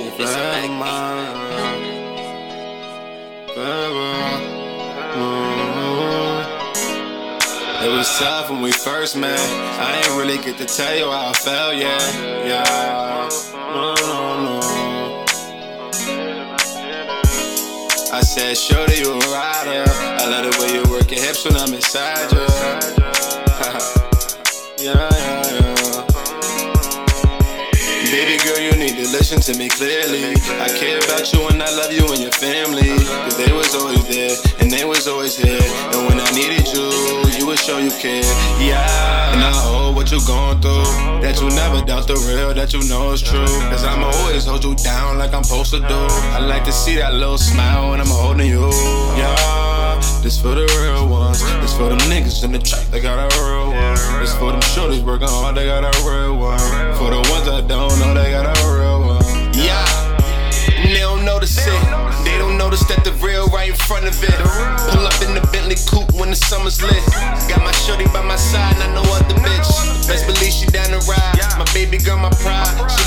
mine. Forever. Mm. It was tough when we first met. I ain't really get to tell you how I felt, yet. Yeah. No, no, no. I said, Shorty, you a rider. I love the way you work your hips when I'm inside you. Listen to me clearly. I care about you and I love you and your family. Cause they was always there and they was always here. And when I needed you, you would show you care. Yeah. And I hope what you going through. That you never doubt the real, that you know it's true. Cause I'ma always hold you down like I'm supposed to do. I like to see that little smile when I'm holding you. Yeah. This for the real ones. This for them niggas in the track, they got a real one. This for them shorties working hard, they got a real one. For the right in front of it. Pull up in the Bentley coupe when the summer's lit. Got my shorty by my side, not no other bitch. Best believe she down to ride. My baby girl, my pride. She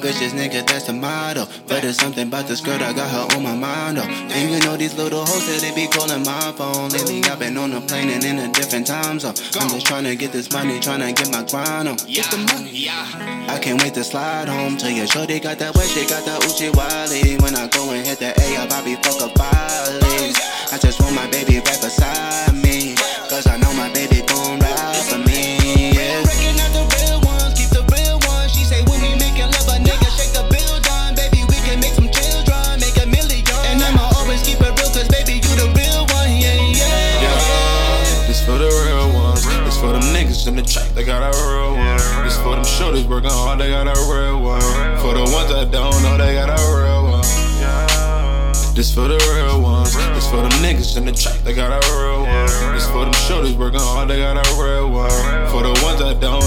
bitches, nigga, that's the motto. But there's something about this girl that got her on my mind, oh. And you know these little hoes that they be calling my phone. Lately I've been on a plane and in a different time zone. I'm just trying to get this money, trying to get my grind on. Get the money. I can't wait to slide home to you. Sure, they got that wet shit, got that Uchi Wally. When I go and hit the A, I'll probably fuck a. niggas in the track, they got a real one. This for them shorties working hard, they got a real one. For the ones that don't know, they got a real one. This for the real ones. This for them niggas in the track, they got a real one. This for them shorties working hard, they got a real one. For the ones that don't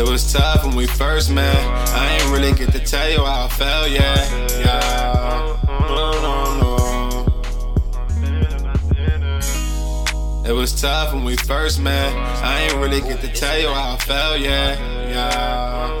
It was tough when we first met. I ain't really get to tell you how I felt, yeah. Yeah. No, no, no. It was tough when we first met. I ain't really get to tell you how I felt, yeah. Yeah.